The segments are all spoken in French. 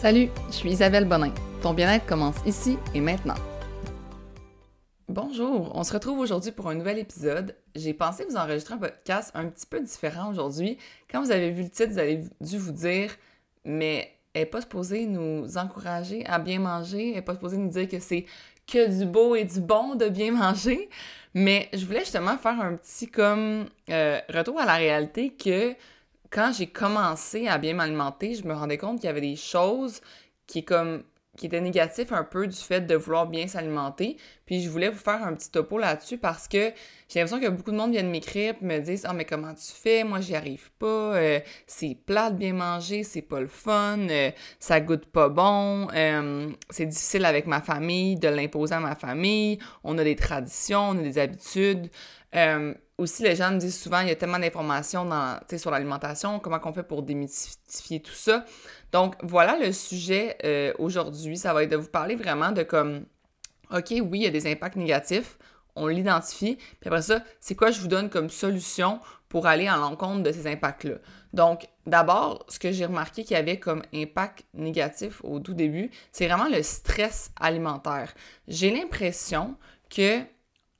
Salut, je suis Isabelle Bonin. Ton bien-être commence ici et maintenant. Bonjour, on se retrouve aujourd'hui pour un nouvel épisode. J'ai pensé vous enregistrer un podcast un petit peu différent aujourd'hui. Quand vous avez vu le titre, vous avez dû vous dire, mais elle n'est pas supposée nous encourager à bien manger, elle n'est pas supposée nous dire que c'est que du beau et du bon de bien manger. Mais je voulais justement faire un petit comme euh, retour à la réalité que quand j'ai commencé à bien m'alimenter, je me rendais compte qu'il y avait des choses qui comme qui étaient négatives un peu du fait de vouloir bien s'alimenter. Puis je voulais vous faire un petit topo là-dessus parce que j'ai l'impression que beaucoup de monde viennent m'écrire et me disent Ah, mais comment tu fais? Moi, j'y arrive pas. Euh, c'est plat de bien manger, c'est pas le fun, euh, ça goûte pas bon, euh, c'est difficile avec ma famille de l'imposer à ma famille. On a des traditions, on a des habitudes aussi, les gens me disent souvent, il y a tellement d'informations sur l'alimentation, comment on fait pour démystifier tout ça. Donc, voilà le sujet euh, aujourd'hui. Ça va être de vous parler vraiment de comme, OK, oui, il y a des impacts négatifs, on l'identifie, puis après ça, c'est quoi je vous donne comme solution pour aller à l'encontre de ces impacts-là? Donc, d'abord, ce que j'ai remarqué qu'il y avait comme impact négatif au tout début, c'est vraiment le stress alimentaire. J'ai l'impression que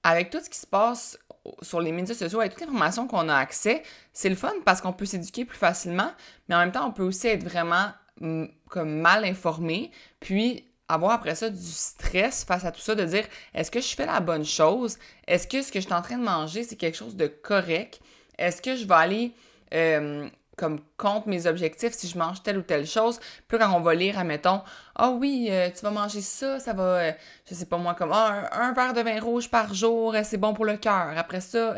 avec tout ce qui se passe sur les médias sociaux, avec toute l'information qu'on a accès, c'est le fun parce qu'on peut s'éduquer plus facilement, mais en même temps, on peut aussi être vraiment mm, comme mal informé, puis avoir après ça du stress face à tout ça, de dire est-ce que je fais la bonne chose? Est-ce que ce que je suis en train de manger, c'est quelque chose de correct? Est-ce que je vais aller euh, comme contre mes objectifs si je mange telle ou telle chose. Puis quand on va lire, admettons, ah oui, euh, tu vas manger ça, ça va, euh, je sais pas moi, comme ah, un, verre de vin rouge par jour, euh, c'est bon pour le cœur. Après ça,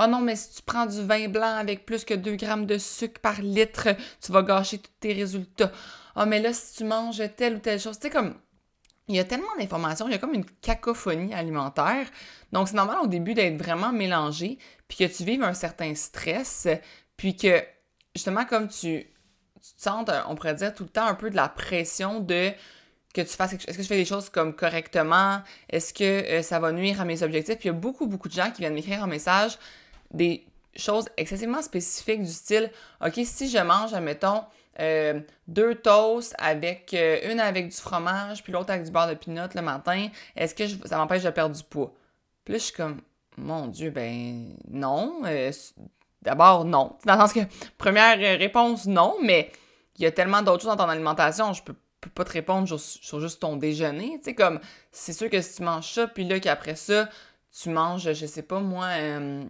ah non, mais si tu prends du vin blanc avec plus que 2 grammes de sucre par litre, tu vas gâcher tous tes résultats. Ah, mais là, si tu manges telle ou telle chose, tu sais, comme. Il y a tellement d'informations, il y a comme une cacophonie alimentaire. Donc, c'est normal au début d'être vraiment mélangé, puis que tu vives un certain stress, puis que justement, comme tu, te sens, on pourrait dire, tout le temps un peu de la pression de que tu fasses. Est-ce que je fais des choses comme correctement? Est-ce que euh, ça va nuire à mes objectifs? Puis il y a beaucoup, beaucoup de gens qui viennent m'écrire en message des choses excessivement spécifiques du style OK, si je mange, admettons, euh, deux toasts avec euh, une avec du fromage, puis l'autre avec du beurre de pinot le matin, est-ce que ça m'empêche de perdre du poids? Puis là, je suis comme Mon Dieu, ben non. D'abord, non. Dans le sens que, première réponse, non, mais il y a tellement d'autres choses dans ton alimentation, je peux, peux pas te répondre sur, juste ton déjeuner. Tu comme, c'est sûr que si tu manges ça, puis là, qu'après ça, tu manges, je sais pas moi, euh,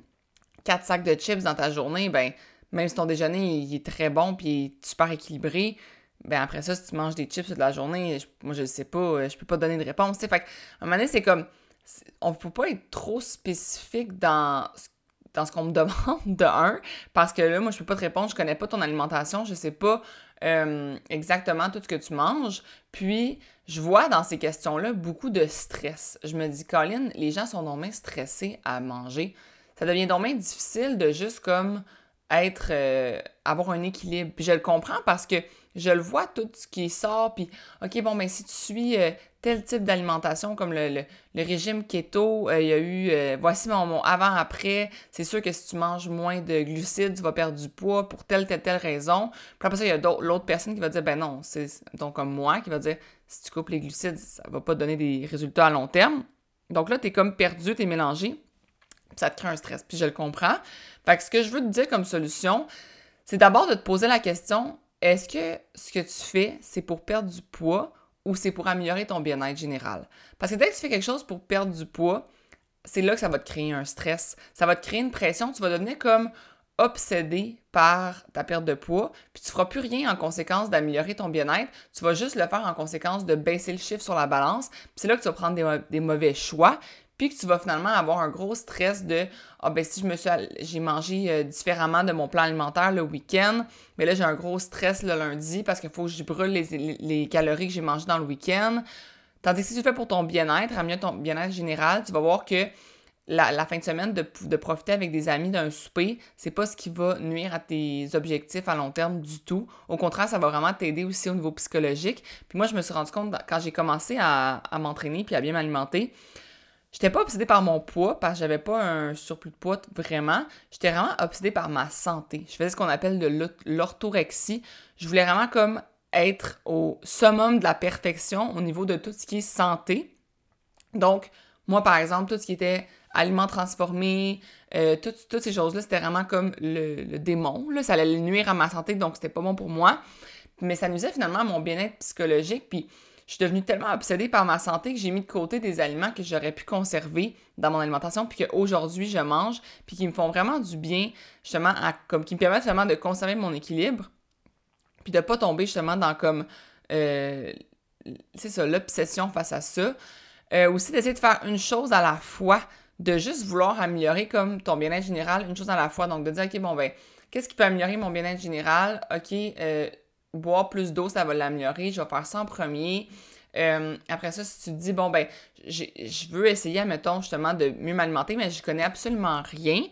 quatre sacs de chips dans ta journée, ben, même si ton déjeuner, il est très bon, puis super équilibré, ben après ça, si tu manges des chips toute la journée, moi, je sais pas, je peux pas donner de réponse. Fait à un moment donné, c'est comme, on peut pas être trop spécifique dans dans ce qu'on me demande de un, parce que là, moi, je peux pas te répondre, je connais pas ton alimentation, je sais pas euh, exactement tout ce que tu manges. Puis, je vois dans ces questions-là beaucoup de stress. Je me dis, Colin, les gens sont normalement stressés à manger. Ça devient donc difficile de juste comme être, euh, avoir un équilibre. Puis je le comprends parce que je le vois tout ce qui sort, puis OK, bon, ben si tu suis euh, tel type d'alimentation comme le, régime keto, euh, il y a eu, voici mon, avant-après, c'est sûr que si tu manges moins de glucides, tu vas perdre du poids pour telle, telle, telle raison. Puis après ça, il y a l'autre personne qui va dire, ben non, c'est donc comme moi, qui va dire, si tu coupes les glucides, ça va pas donner des résultats à long terme. Donc là, tu es comme perdu, tu es mélangé ça te crée un stress. Puis je le comprends. Fait que ce que je veux te dire comme solution, c'est d'abord de te poser la question est-ce que ce que tu fais, c'est pour perdre du poids? Ou c'est pour améliorer ton bien-être général? Parce que dès que tu fais quelque chose pour perdre du poids, c'est là que ça va te créer un stress. Ça va te créer une pression. Tu vas devenir comme obsédé par ta perte de poids, puis tu feras plus rien en conséquence d'améliorer ton bien-être, tu vas juste le faire en conséquence de baisser le chiffre sur la balance, puis c'est là que tu vas prendre des, des mauvais choix, puis que tu vas finalement avoir un gros stress de ah ben si je me suis j'ai mangé euh, différemment de mon plan alimentaire le week-end, mais là j'ai un gros stress le lundi parce qu'il faut que je brûle les, calories que j'ai mangées dans le week-end. Tandis que si tu fais pour ton bien-être, améliorer ton bien-être général, tu vas voir que la, fin de semaine, de, de profiter avec des amis d'un souper, c'est pas ce qui va nuire à tes objectifs à long terme du tout. Au contraire, ça va vraiment t'aider aussi au niveau psychologique. Puis moi, je me suis rendu compte quand j'ai commencé à, à m'entraîner puis à bien m'alimenter, J'étais pas obsédée par mon poids parce que j'avais pas un surplus de poids vraiment. J'étais vraiment obsédée par ma santé. Je faisais ce qu'on appelle de l'orthorexie. Je voulais vraiment comme être au summum de la perfection au niveau de tout ce qui est santé. Donc, moi, par exemple, tout ce qui était aliments transformés, euh, toutes, ces choses-là, c'était vraiment comme le, démon. Là. Ça allait nuire à ma santé, donc c'était pas bon pour moi. Mais ça nuisait finalement à mon bien-être psychologique. Puis je suis devenue tellement obsédée par ma santé que j'ai mis de côté des aliments que j'aurais pu conserver dans mon alimentation, puis qu'aujourd'hui je mange, puis qui me font vraiment du bien, justement, comme qui me permettent vraiment de conserver mon équilibre, puis de pas tomber justement dans comme, euh, c'est ça, l'obsession face à ça. Euh, aussi d'essayer de faire une chose à la fois, de juste vouloir améliorer comme ton bien-être général, une chose à la fois. Donc de dire, OK, bon, ben, qu'est-ce qui peut améliorer mon bien-être général? OK, euh, boire plus d'eau, ça va l'améliorer. Je vais faire ça en premier. Euh, après ça, si tu te dis, bon, ben, je veux essayer, mettons, justement, de mieux m'alimenter, mais je connais absolument rien,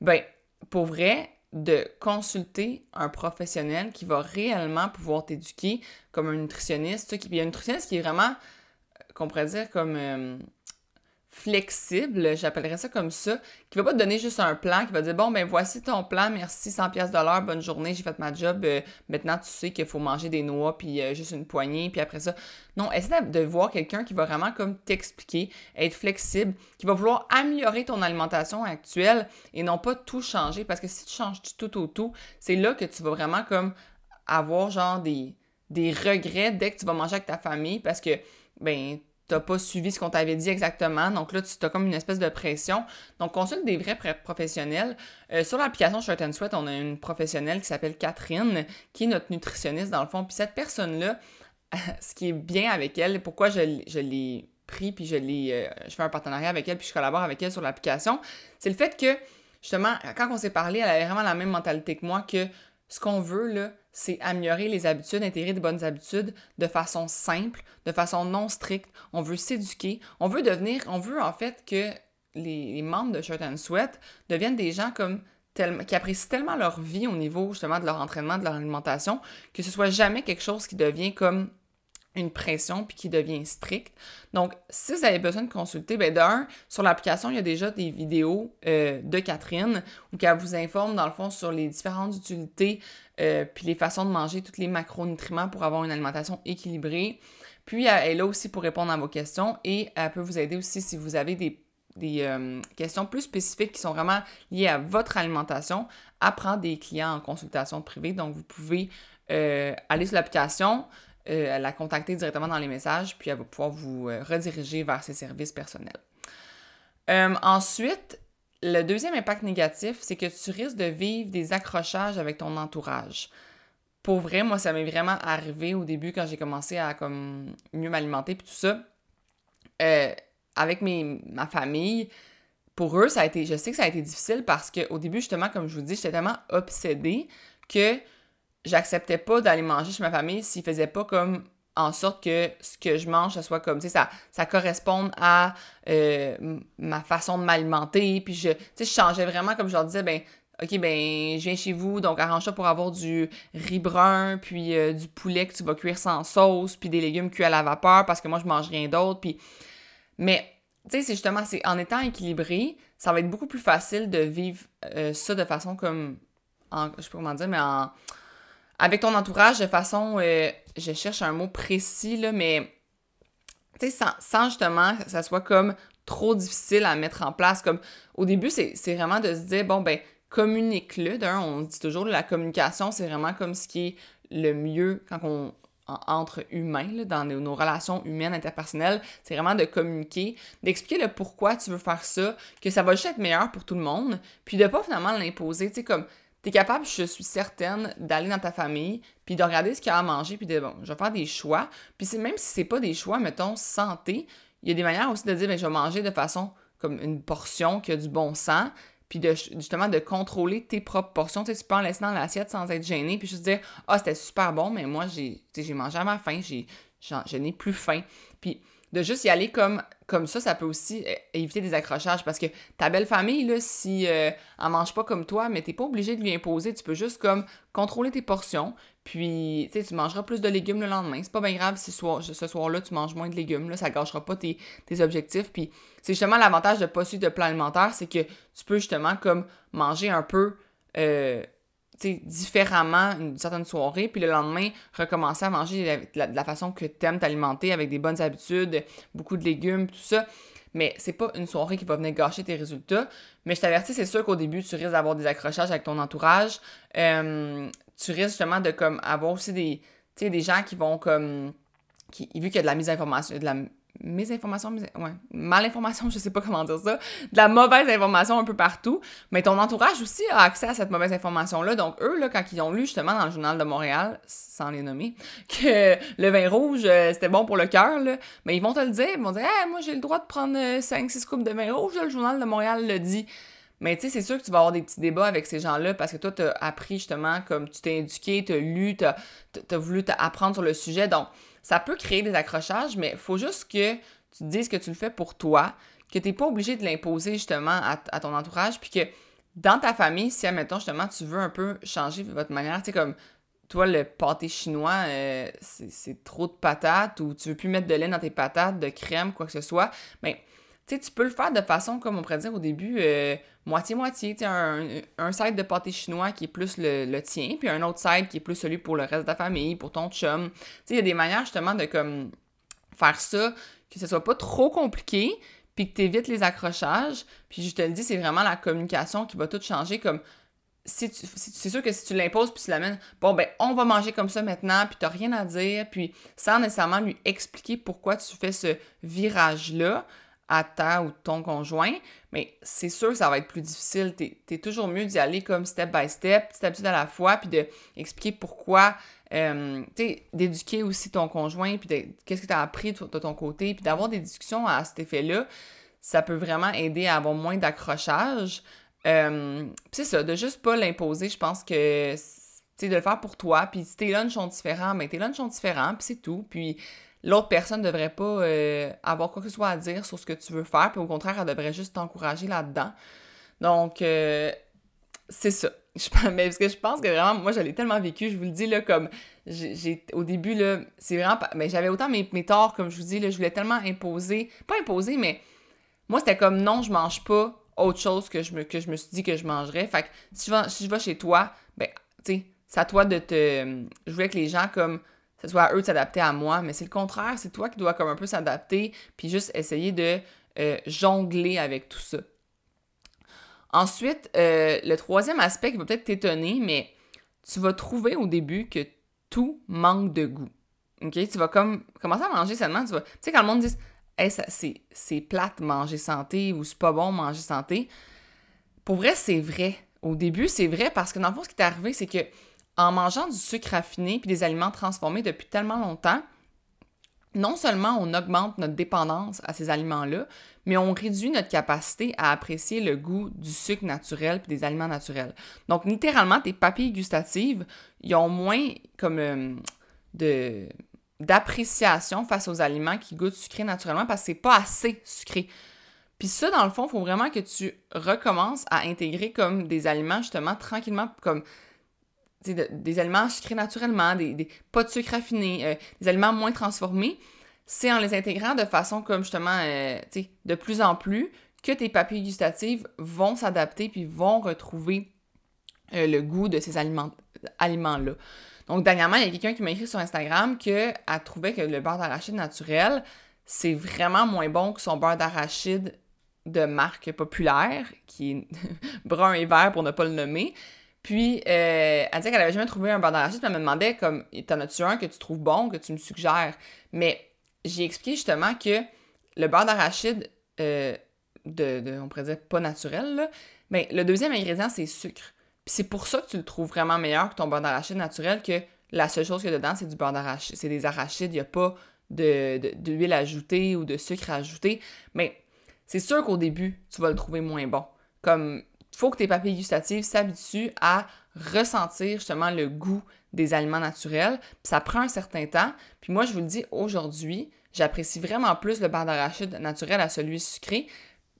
ben, pour vrai, de consulter un professionnel qui va réellement pouvoir t'éduquer comme un nutritionniste. Il y a un nutritionniste qui est vraiment, qu'on pourrait dire, comme euh, flexible, j'appellerais ça comme ça, qui va pas te donner juste un plan, qui va dire bon ben voici ton plan, merci 100 pièces bonne journée, j'ai fait ma job, euh, maintenant tu sais qu'il faut manger des noix puis euh, juste une poignée puis après ça. Non, essaie de, voir quelqu'un qui va vraiment comme t'expliquer, être flexible, qui va vouloir améliorer ton alimentation actuelle et non pas tout changer parce que si tu changes tout au tout, c'est là que tu vas vraiment comme avoir genre des des regrets dès que tu vas manger avec ta famille parce que ben t'as pas suivi ce qu'on t'avait dit exactement. Donc là, tu as comme une espèce de pression. Donc, consulte des vrais professionnels. Euh, sur l'application Shirt and Sweat, on a une professionnelle qui s'appelle Catherine, qui est notre nutritionniste dans le fond. Puis cette personne-là, ce qui est bien avec elle, pourquoi je, l'ai pris, puis je l'ai, euh, je fais un partenariat avec elle, puis je collabore avec elle sur l'application, c'est le fait que, justement, quand on s'est parlé, elle avait vraiment la même mentalité que moi, que ce qu'on veut, là, c'est améliorer les habitudes, intégrer de bonnes habitudes de façon simple, de façon non stricte. On veut s'éduquer. On veut devenir, on veut en fait que les, membres de Shirt and Sweat deviennent des gens comme qui apprécient tellement leur vie au niveau justement de leur entraînement, de leur alimentation, que ce soit jamais quelque chose qui devient comme une pression puis qui devient stricte. Donc, si vous avez besoin de consulter, ben d'un, sur l'application, il y a déjà des vidéos euh, de Catherine où elle vous informe dans le fond sur les différentes utilités euh, puis les façons de manger tous les macronutriments pour avoir une alimentation équilibrée. Puis, elle est là aussi pour répondre à vos questions et elle peut vous aider aussi si vous avez des, euh, questions plus spécifiques qui sont vraiment liées à votre alimentation à prendre des clients en consultation privée. Donc, vous pouvez aller sur l'application, euh, la contacter directement dans les messages, puis elle va pouvoir vous euh, rediriger vers ses services personnels. Euh, ensuite, le deuxième impact négatif, c'est que tu risques de vivre des accrochages avec ton entourage. Pour vrai, moi, ça m'est vraiment arrivé au début quand j'ai commencé à comme mieux m'alimenter puis tout ça. avec mes, ma famille, pour eux, ça a été, je sais que ça a été difficile parce qu'au début, justement, comme je vous dis, j'étais tellement obsédée que j'acceptais pas d'aller manger chez ma famille s'ils faisaient pas comme en sorte que ce que je mange, ça soit comme, tu sais, ça, ça corresponde à euh, ma façon de m'alimenter. Puis je, tu sais, je changeais vraiment, comme je leur disais, ben, OK, ben, je viens chez vous, donc arrange ça pour avoir du riz brun, puis euh, du poulet que tu vas cuire sans sauce, puis des légumes cuits à la vapeur, parce que moi, je mange rien d'autre. Puis... Mais, tu sais, c'est justement, c'est en étant équilibré, ça va être beaucoup plus facile de vivre euh, ça de façon comme, je sais pas comment dire, mais en avec ton entourage de façon, euh, je cherche un mot précis, là, mais tu sais, sans, justement que ça soit comme trop difficile à mettre en place. Comme au début, c'est vraiment de se dire, bon, ben, communique-le. D'un, on dit toujours la communication, c'est vraiment comme ce qui est le mieux quand on entre humains, dans nos, relations humaines interpersonnelles, c'est vraiment de communiquer, d'expliquer le pourquoi tu veux faire ça, que ça va juste être meilleur pour tout le monde, puis de pas finalement l'imposer, tu sais, comme tu capable, je suis certaine, d'aller dans ta famille, puis de regarder ce qu'il y a à manger, puis de, bon, je vais faire des choix. Puis même si c'est pas des choix, mettons, santé, il y a des manières aussi de dire, ben, je vais manger de façon comme une portion qui a du bon sens, puis justement de contrôler tes propres portions. Tu, sais, tu peux en laisser dans l'assiette sans être gêné, puis juste dire, ah, c'était super bon, mais moi, j'ai mangé à ma faim, j'ai, je n'ai plus faim. Puis de juste y aller comme, comme ça, ça peut aussi euh, éviter des accrochages parce que ta belle famille, là, si euh, elle mange pas comme toi, mais t'es pas obligé de lui imposer, tu peux juste comme contrôler tes portions, puis tu mangeras plus de légumes le lendemain. C'est pas bien grave si ce soir-là tu manges moins de légumes, là, ça gâchera pas tes, objectifs. Puis c'est justement l'avantage de pas suivre de plan alimentaire, c'est que tu peux justement comme manger un peu euh, différemment une certaine soirée, puis le lendemain, recommencer à manger de la, façon que tu aimes t'alimenter, avec des bonnes habitudes, beaucoup de légumes, tout ça. Mais c'est pas une soirée qui va venir gâcher tes résultats. Mais je t'avertis, c'est sûr qu'au début, tu risques d'avoir des accrochages avec ton entourage. Euh, tu risques justement de comme avoir aussi des, des gens qui vont comme. Qui, vu qu'il y a de la mise de la mésinformation, ouais, malinformation, je sais pas comment dire ça, de la mauvaise information un peu partout, mais ton entourage aussi a accès à cette mauvaise information-là. Donc, eux, là, quand ils ont lu justement dans le Journal de Montréal, sans les nommer, que le vin rouge, euh, c'était bon pour le cœur, mais ils vont te le dire, ils vont dire, moi, j'ai le droit de prendre 5-6 euh, coupes de vin rouge, le Journal de Montréal le dit. Mais tu sais, c'est sûr que tu vas avoir des petits débats avec ces gens-là parce que toi, tu as appris justement, comme tu t'es éduqué, tu as lu, tu as, voulu apprendre sur le sujet. Donc, ça peut créer des accrochages, mais il faut juste que tu te dises que tu le fais pour toi, que tu n'es pas obligé de l'imposer justement à, ton entourage, puis que dans ta famille, si, admettons, justement, tu veux un peu changer votre manière, tu sais, comme toi, le pâté chinois, euh, c'est trop de patates ou tu veux plus mettre de lait dans tes patates, de crème, quoi que ce soit, mais tu sais, tu peux le faire de façon, comme on pourrait dire au début, euh, moitié-moitié. Tu sais, un, un side de pâté chinois qui est plus le, tien, puis un autre side qui est plus celui pour le reste de ta famille, pour ton chum. Tu sais, il y a des manières justement de comme faire ça, que ce soit pas trop compliqué, puis que tu évites les accrochages. Puis je te le dis, c'est vraiment la communication qui va tout changer. Comme si c'est sûr que si tu l'imposes puis tu l'amènes, bon ben on va manger comme ça maintenant, puis t'as rien à dire, puis sans nécessairement lui expliquer pourquoi tu fais ce virage-là, à ta ou ton conjoint, mais c'est sûr que ça va être plus difficile. T'es es toujours mieux d'y aller comme step by step, petit à à la fois, puis d'expliquer pourquoi, euh, d'éduquer aussi ton conjoint, puis qu'est-ce que tu as appris de, ton côté, puis d'avoir des discussions à cet effet-là, ça peut vraiment aider à avoir moins d'accrochage. Euh, c'est ça, de juste pas l'imposer, je pense que, tu de le faire pour toi, puis si tes lunchs sont différents, mais ben, tes lunchs sont différents, puis c'est tout, puis l'autre personne ne devrait pas euh, avoir quoi que ce soit à dire sur ce que tu veux faire, puis au contraire, elle devrait juste t'encourager là-dedans. Donc, euh, c'est ça. mais parce que je pense que vraiment, moi, je l'ai tellement vécu, je vous le dis, là, comme, j'ai, au début, là, c'est vraiment, mais j'avais autant mes, torts, comme je vous dis, là, je voulais tellement imposer, pas imposer, mais moi, c'était comme, non, je mange pas autre chose que je me, que suis dit que je mangerais. Fait que si je vais, si je vais chez toi, ben, tu sais, c'est à toi de te... Je voulais que les gens, comme, ce soit à eux de s'adapter à moi, mais c'est le contraire, c'est toi qui dois comme un peu s'adapter, puis juste essayer de euh, jongler avec tout ça. Ensuite, euh, le troisième aspect qui va peut-être t'étonner, mais tu vas trouver au début que tout manque de goût. Tu vas comme commencer à manger seulement, tu vas... Tu sais, quand le monde dit hey, c'est plate manger santé ou c'est pas bon manger santé, pour vrai, c'est vrai. Au début, c'est vrai parce que dans le fond, ce qui est arrivé, c'est que en mangeant du sucre raffiné puis des aliments transformés depuis tellement longtemps, non seulement on augmente notre dépendance à ces aliments-là, mais on réduit notre capacité à apprécier le goût du sucre naturel puis des aliments naturels. Donc, littéralement, tes papilles gustatives, ils ont moins comme euh, d'appréciation face aux aliments qui goûtent sucré naturellement parce que c'est pas assez sucré. Puis ça, dans le fond, il faut vraiment que tu recommences à intégrer comme des aliments justement tranquillement, comme des aliments sucrés naturellement, des, pas de sucre raffiné, euh, des aliments moins transformés, c'est en les intégrant de façon comme justement, euh, de plus en plus, que tes papilles gustatives vont s'adapter puis vont retrouver euh, le goût de ces aliments, aliments-là. Donc, dernièrement, il y a quelqu'un qui m'a écrit sur Instagram qu'elle trouvait que le beurre d'arachide naturel, c'est vraiment moins bon que son beurre d'arachide de marque populaire, qui est brun et vert pour ne pas le nommer. Puis, euh, elle disait qu'elle avait jamais trouvé un beurre d'arachide, puis elle me demandait, comme, t'en as-tu un que tu trouves bon, que tu me suggères? Mais j'ai expliqué justement que le beurre d'arachide, euh, de, on pourrait dire pas naturel, mais le deuxième ingrédient, c'est sucre. Puis c'est pour ça que tu le trouves vraiment meilleur que ton beurre d'arachide naturel, que la seule chose qu'il y a dedans, c'est du beurre d'arachide. C'est des arachides, il n'y a pas d'huile de, ajoutée ou de sucre ajouté. Mais c'est sûr qu'au début, tu vas le trouver moins bon. Comme faut que tes papilles gustatives s'habituent à ressentir justement le goût des aliments naturels. Ça prend un certain temps. Puis moi, je vous le dis, aujourd'hui, j'apprécie vraiment plus le beurre d'arachide naturel à celui sucré.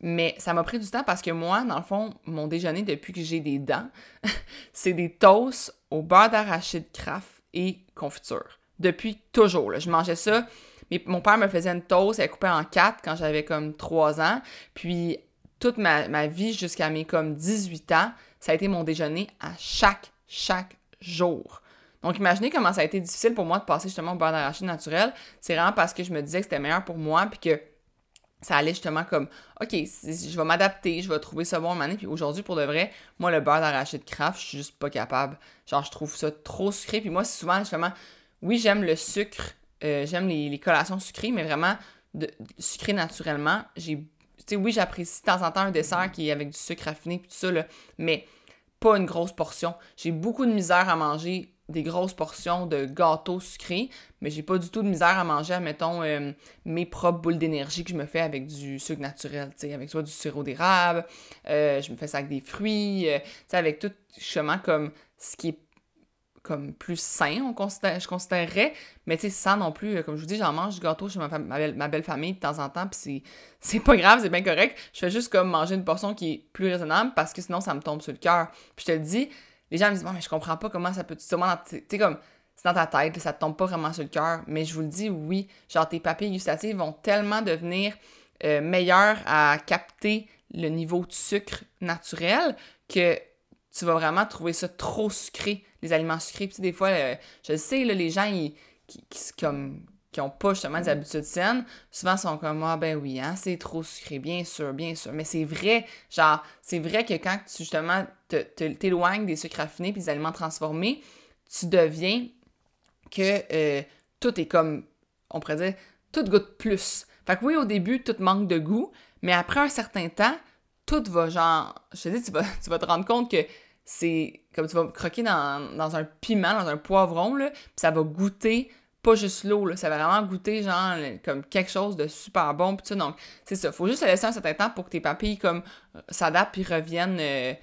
Mais ça m'a pris du temps parce que moi, dans le fond, mon déjeuner depuis que j'ai des dents, c'est des toasts au beurre d'arachide craft et confiture. Depuis toujours. Je mangeais ça. Mais mon père me faisait une toast, elle coupait en quatre quand j'avais comme trois ans. Puis toute ma, vie jusqu'à mes comme 18 ans, ça a été mon déjeuner à chaque chaque jour. Donc, imaginez comment ça a été difficile pour moi de passer justement au beurre d'arachide naturel. C'est vraiment parce que je me disais que c'était meilleur pour moi, puis que ça allait justement comme, OK, je vais m'adapter, je vais trouver ça bon à Puis aujourd'hui, pour de vrai, moi, le beurre d'arachide craft, je suis juste pas capable. Genre, je trouve ça trop sucré. Puis moi, souvent, justement, oui, j'aime le sucre, euh, j'aime les, collations sucrées, mais vraiment, de, sucré naturellement. J'ai, sais, oui, j'apprécie de temps en temps un dessert qui est avec du sucre raffiné, puis tout ça, là, mais pas une grosse portion. J'ai beaucoup de misère à manger des grosses portions de gâteaux sucrés, mais j'ai pas du tout de misère à manger, mettons, euh, mes propres boules d'énergie que je me fais avec du sucre naturel, tu sais, avec soit du sirop d'érable, euh, je me fais ça avec des fruits, euh, tu sais, avec tout, justement, comme ce qui est comme plus sain, je considérerais, mais tu sais, sans non plus, comme je vous dis, j'en mange du gâteau chez ma, belle, famille de temps en temps, puis c'est pas grave, c'est bien correct, je fais juste comme manger une portion qui est plus raisonnable, parce que sinon, ça me tombe sur le cœur. Puis je te le dis, les gens me disent, mais je comprends pas comment ça peut. Tu sais, comme, c'est dans ta tête, ça te tombe pas vraiment sur le cœur. Mais je vous le dis, oui, genre, tes papilles gustatives vont tellement devenir euh, meilleures à capter le niveau de sucre naturel que tu vas vraiment trouver ça trop sucré, les aliments sucrés. Puis des fois, euh, je sais, là, les gens, ils, qui, comme, qui n'ont pas justement des habitudes saines, souvent sont comme Ah ben oui, hein, c'est trop sucré, bien sûr, bien sûr. Mais c'est vrai, genre, c'est vrai que quand tu justement t'éloignes des sucres raffinés et des aliments transformés, tu deviens que euh, tout est comme, on pourrait dire, tout goûte plus. Fait que oui, au début, tout manque de goût, mais après un certain temps, tout va genre, je te dis, tu vas, tu vas te rendre compte que c'est comme tu vas croquer dans, dans un piment, dans un poivron, là, ça va goûter pas juste l'eau, ça va vraiment goûter genre comme quelque chose de super bon puis. Donc, c'est ça. Faut juste laisser un certain temps pour que tes papilles s'adaptent puis reviennent euh,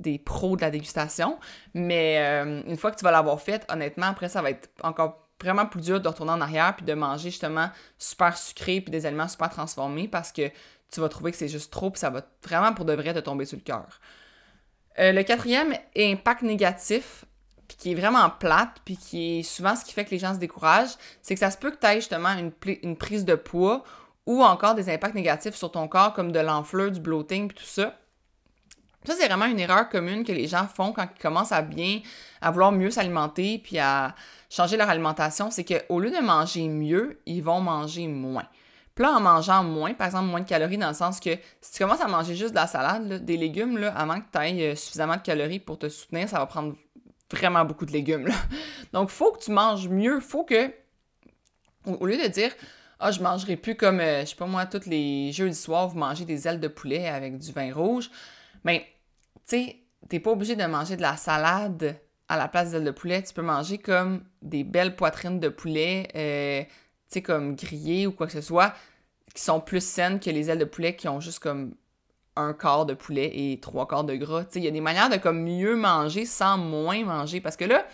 des pros de la dégustation. Mais euh, une fois que tu vas l'avoir fait, honnêtement, après ça va être encore vraiment plus dur de retourner en arrière puis de manger justement super sucré puis des aliments super transformés parce que tu vas trouver que c'est juste trop puis ça va vraiment pour de vrai te tomber sur le cœur. Euh, le quatrième impact négatif, puis qui est vraiment plate, puis qui est souvent ce qui fait que les gens se découragent, c'est que ça se peut que tu aies justement une, prise de poids ou encore des impacts négatifs sur ton corps, comme de l'enflure, du bloating, puis tout ça. Ça, c'est vraiment une erreur commune que les gens font quand ils commencent à bien, à vouloir mieux s'alimenter, puis à changer leur alimentation, c'est qu'au lieu de manger mieux, ils vont manger moins. En mangeant moins, par exemple, moins de calories, dans le sens que si tu commences à manger juste de la salade, des légumes, là, avant que tu aies euh, suffisamment de calories pour te soutenir, ça va prendre vraiment beaucoup de légumes. Là. Donc, faut que tu manges mieux. Faut que, au, lieu de dire, ah, je mangerai plus comme, euh, je sais pas moi, tous les jeudis soirs, vous mangez des ailes de poulet avec du vin rouge. Mais, tu sais, t'es pas obligé de manger de la salade à la place des ailes de poulet. Tu peux manger comme des belles poitrines de poulet, euh, sais, comme grillées ou quoi que ce soit, qui sont plus saines que les ailes de poulet qui ont juste comme un quart de poulet et trois quarts de gras. Il y a des manières de comme mieux manger sans moins manger. Parce que là,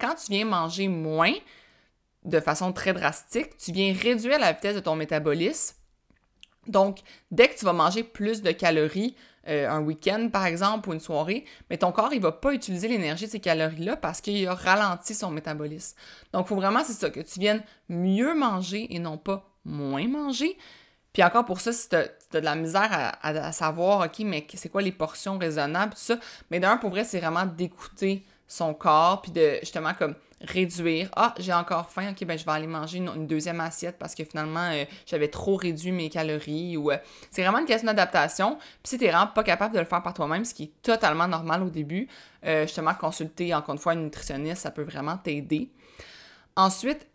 quand tu viens manger moins, de façon très drastique, tu viens réduire la vitesse de ton métabolisme. Donc, dès que tu vas manger plus de calories euh, un week-end, par exemple, ou une soirée, mais ton corps, il va pas utiliser l'énergie de ces calories-là parce qu'il a ralenti son métabolisme. Donc, il faut vraiment, c'est ça, que tu viennes mieux manger et non pas moins manger. Puis encore pour ça, si tu as, de la misère à, savoir, OK, mais c'est quoi les portions raisonnables, tout ça, mais d'un, pour vrai, c'est vraiment d'écouter son corps, puis de justement comme réduire. Ah, j'ai encore faim, ok, ben je vais aller manger une, deuxième assiette parce que finalement, euh, j'avais trop réduit mes calories. ou euh, C'est vraiment une question d'adaptation. Puis si tu vraiment pas capable de le faire par toi-même, ce qui est totalement normal au début, euh, justement, consulter encore une fois une nutritionniste, ça peut vraiment t'aider. Ensuite,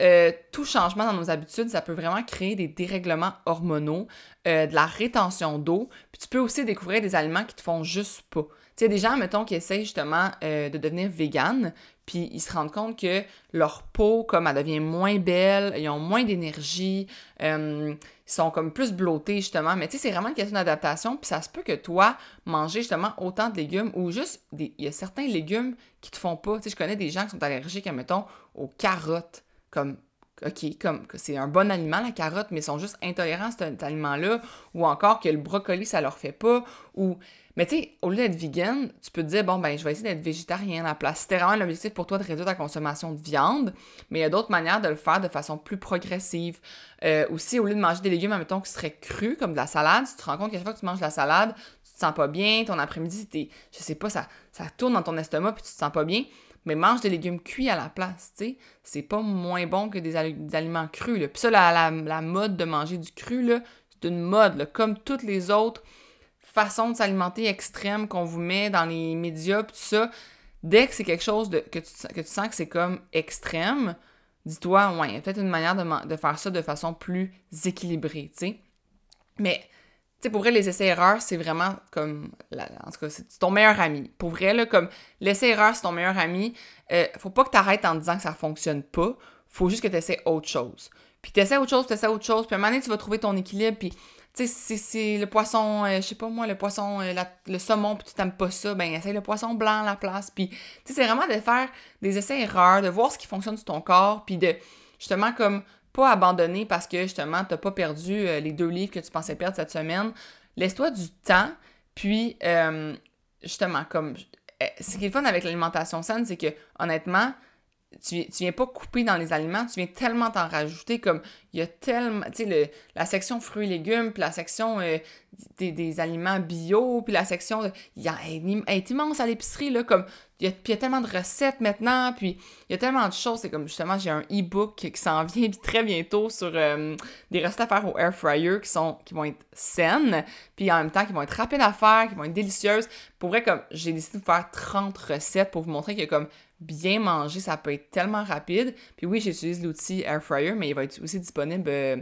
tout changement dans nos habitudes, ça peut vraiment créer des dérèglements hormonaux, de la rétention d'eau, puis tu peux aussi découvrir des aliments qui te font juste pas. Tu sais, des gens, mettons, qui essayent justement euh, de devenir vegan, puis ils se rendent compte que leur peau, comme elle devient moins belle, ils ont moins d'énergie, ils sont comme plus blottés, justement. Mais tu sais, c'est vraiment une question d'adaptation, puis ça se peut que toi, manger justement autant de légumes, ou juste, il y a certains légumes qui te font pas. Tu sais, je connais des gens qui sont allergiques, mettons, aux carottes, comme OK, comme c'est un bon aliment la carotte, mais ils sont juste intolérants à cet aliment-là, ou encore que le brocoli, ça leur fait pas, ou... Mais tu sais, au lieu d'être vegan, tu peux te dire, bon, ben, je vais essayer d'être végétarien à la place. C'était vraiment l'objectif pour toi de réduire ta consommation de viande, mais il y a d'autres manières de le faire de façon plus progressive. Euh, aussi, au lieu de manger des légumes, mettons, qui seraient crus, comme de la salade, tu te rends compte qu'à chaque fois que tu manges la salade, tu te sens pas bien, ton après-midi, je sais pas, ça, ça tourne dans ton estomac, puis tu te sens pas bien mais mange des légumes cuits à la place, tu sais. C'est pas moins bon que des, aliments crus, là. Puis ça, la, mode de manger du cru, c'est une mode, là, comme toutes les autres façons de s'alimenter extrêmes qu'on vous met dans les médias, tout ça. Dès que c'est quelque chose de, que, tu, que tu sens que c'est comme extrême, dis-toi, ouais, il y a peut-être une manière de, de, faire ça de façon plus équilibrée, tu sais. Mais pour vrai, les essais-erreurs, c'est vraiment comme. en tout cas, c'est ton meilleur ami. Pour vrai, là, comme l'essai-erreur, c'est ton meilleur ami. Euh, faut pas que tu arrêtes en disant que ça fonctionne pas. Faut juste que tu essaies autre chose. Puis tu essaies autre chose, tu essaies autre chose. Puis à un moment donné, tu vas trouver ton équilibre. Puis, tu sais, c'est le poisson, euh, je sais pas moi, le poisson, euh, le saumon, puis tu t'aimes pas ça, ben essaye le poisson blanc à la place. Puis, tu sais, c'est vraiment de faire des essais-erreurs, de voir ce qui fonctionne sur ton corps, puis de justement comme pas abandonner parce que justement, tu n'as pas perdu euh, les deux livres que tu pensais perdre cette semaine. Laisse-toi du temps, puis euh, justement, comme. Euh, ce qui est fun avec l'alimentation saine, c'est que honnêtement, tu, viens pas couper dans les aliments, tu viens tellement t'en rajouter, comme il y a tellement, tu sais, la section fruits et légumes, puis la section euh, des, aliments bio, puis la section, il y a, elle, est immense à l'épicerie, là, comme, il y, a, puis il y a tellement de recettes maintenant, puis il y a tellement de choses, c'est comme, justement, j'ai un e-book qui s'en vient très bientôt sur euh, des recettes à faire au air fryer qui sont, qui vont être saines, puis en même temps, qui vont être rapides à faire, qui vont être délicieuses. Pour vrai, comme, j'ai décidé de faire 30 recettes pour vous montrer que, comme, bien manger, ça peut être tellement rapide. Puis oui, j'utilise l'outil Air Fryer, mais il va être aussi disponible euh,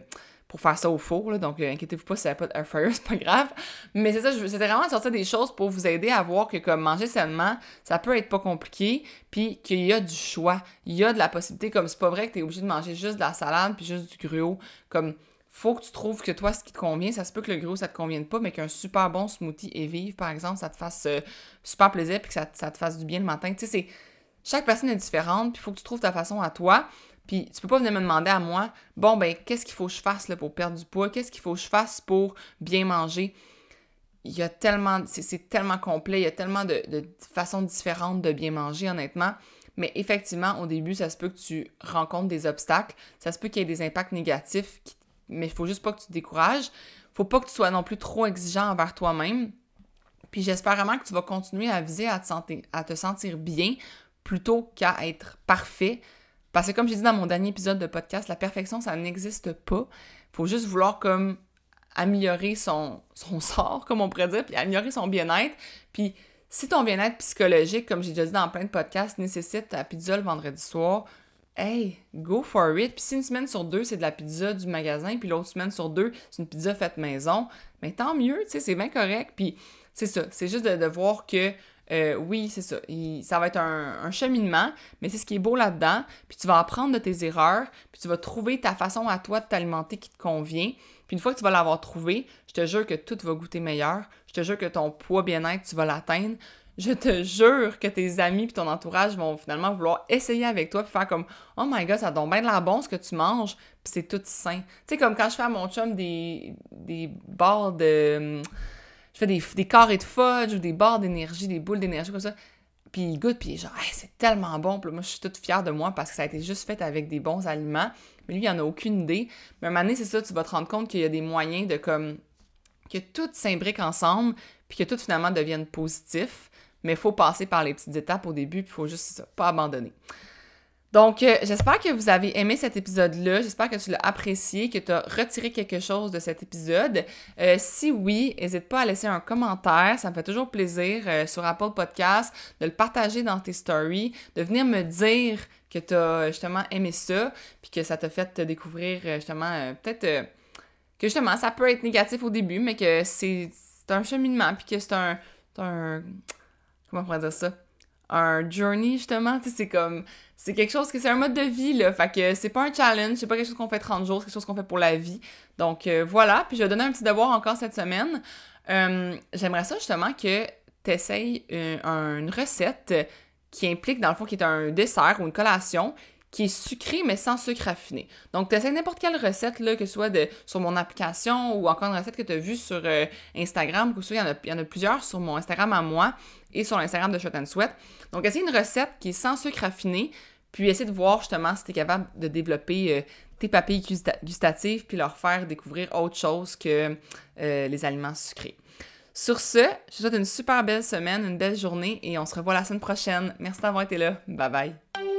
pour faire ça au four. donc, euh, inquiétez-vous pas si ça pas d'Air Fryer, c'est pas grave. Mais c'est ça, c'était vraiment de sortir des choses pour vous aider à voir que comme manger sainement, ça peut être pas compliqué, puis qu'il y a du choix. Il y a de la possibilité, comme c'est pas vrai que tu es obligé de manger juste de la salade puis juste du gruau. Comme faut que tu trouves que toi, ce qui te convient, ça se peut que le gros, ça te convienne pas, mais qu'un super bon smoothie et vive, par exemple, ça te fasse euh, super plaisir puis que ça, ça, te fasse du bien le matin. Tu sais, c'est chaque personne est différente, puis il faut que tu trouves ta façon à toi. Puis tu peux pas venir me demander à moi, bon, ben, qu'est-ce qu'il faut que je fasse pour perdre du poids? Qu'est-ce qu'il faut que je fasse pour bien manger? Il y a tellement, c'est tellement complet, il y a tellement de, façons différentes de bien manger, honnêtement. Mais effectivement, au début, ça se peut que tu rencontres des obstacles, ça se peut qu'il y ait des impacts négatifs, mais il faut juste pas que tu te décourages. Faut pas que tu sois non plus trop exigeant envers toi-même. Puis j'espère vraiment que tu vas continuer à viser à te, sentir, à te sentir bien plutôt qu'à être parfait. Parce que comme j'ai dit dans mon dernier épisode de podcast, la perfection, ça n'existe pas. Il faut juste vouloir comme améliorer son, sort, comme on pourrait dire, puis améliorer son bien-être. Puis si ton bien-être psychologique, comme j'ai déjà dit dans plein de podcasts, nécessite ta pizza le vendredi soir, hey, go for it. Puis si une semaine sur deux, c'est de la pizza du magasin, puis l'autre semaine sur deux, c'est une pizza faite maison, mais tant mieux, tu sais, c'est bien correct. Puis c'est ça, c'est juste de voir que euh, oui, c'est ça. ça va être un, cheminement, mais c'est ce qui est beau là-dedans. Puis tu vas apprendre de tes erreurs, puis tu vas trouver ta façon à toi de t'alimenter qui te convient. Puis une fois que tu vas l'avoir trouvé, je te jure que tout va goûter meilleur. Je te jure que ton poids bien-être, tu vas l'atteindre. Je te jure que tes amis puis ton entourage vont finalement vouloir essayer avec toi puis faire comme Oh my god, ça donne bien de la bon ce que tu manges, puis c'est tout sain. Tu sais, comme quand je fais à mon chum des, des de je fais des, carrés de fudge ou des barres d'énergie, des boules d'énergie comme ça. Puis il goûte, puis genre, c'est tellement bon. Puis moi, je suis toute fière de moi parce que ça a été juste fait avec des bons aliments. Mais lui, il en a aucune idée. Mais à un moment donné, c'est ça, tu vas te rendre compte qu'il y a des moyens de comme. que tout s'imbrique ensemble, puis que tout finalement devienne positif. Mais il faut passer par les petites étapes au début, puis il faut juste ça, pas abandonner. Donc, euh, j'espère que vous avez aimé cet épisode-là. J'espère que tu l'as apprécié, que tu as retiré quelque chose de cet épisode. Euh, si oui, n'hésite pas à laisser un commentaire. Ça me fait toujours plaisir euh, sur Apple Podcast de le partager dans tes stories, de venir me dire que tu as justement aimé ça, puis que ça t'a fait te découvrir justement peut-être que justement ça peut être négatif au début, mais que c'est un cheminement, puis que c'est un, un. Comment on pourrait dire ça? un journey justement, tu sais, c'est comme c'est quelque chose que c'est un mode de vie là, fait que c'est pas un challenge, c'est pas quelque chose qu'on fait 30 jours, c'est quelque chose qu'on fait pour la vie. Donc euh, voilà, puis je vais donner un petit devoir encore cette semaine. Euh, j'aimerais ça justement que tu essayes une, une recette qui implique dans le fond qui est un dessert ou une collation qui est sucré, mais sans sucre raffiné. Donc, tu essaies n'importe quelle recette, là, que ce soit sur mon application ou encore une recette que tu as vue sur euh, Instagram, que en a, il y en a plusieurs sur mon Instagram à moi et sur l'Instagram de Shot and Sweat. Donc, essaye une recette qui est sans sucre raffiné, puis essaye de voir justement si tu es capable de développer euh, tes papilles gustatives, puis leur faire découvrir autre chose que euh, les aliments sucrés. Sur ce, je vous souhaite une super belle semaine, une belle journée et on se revoit la semaine prochaine. Merci d'avoir été là. Bye bye.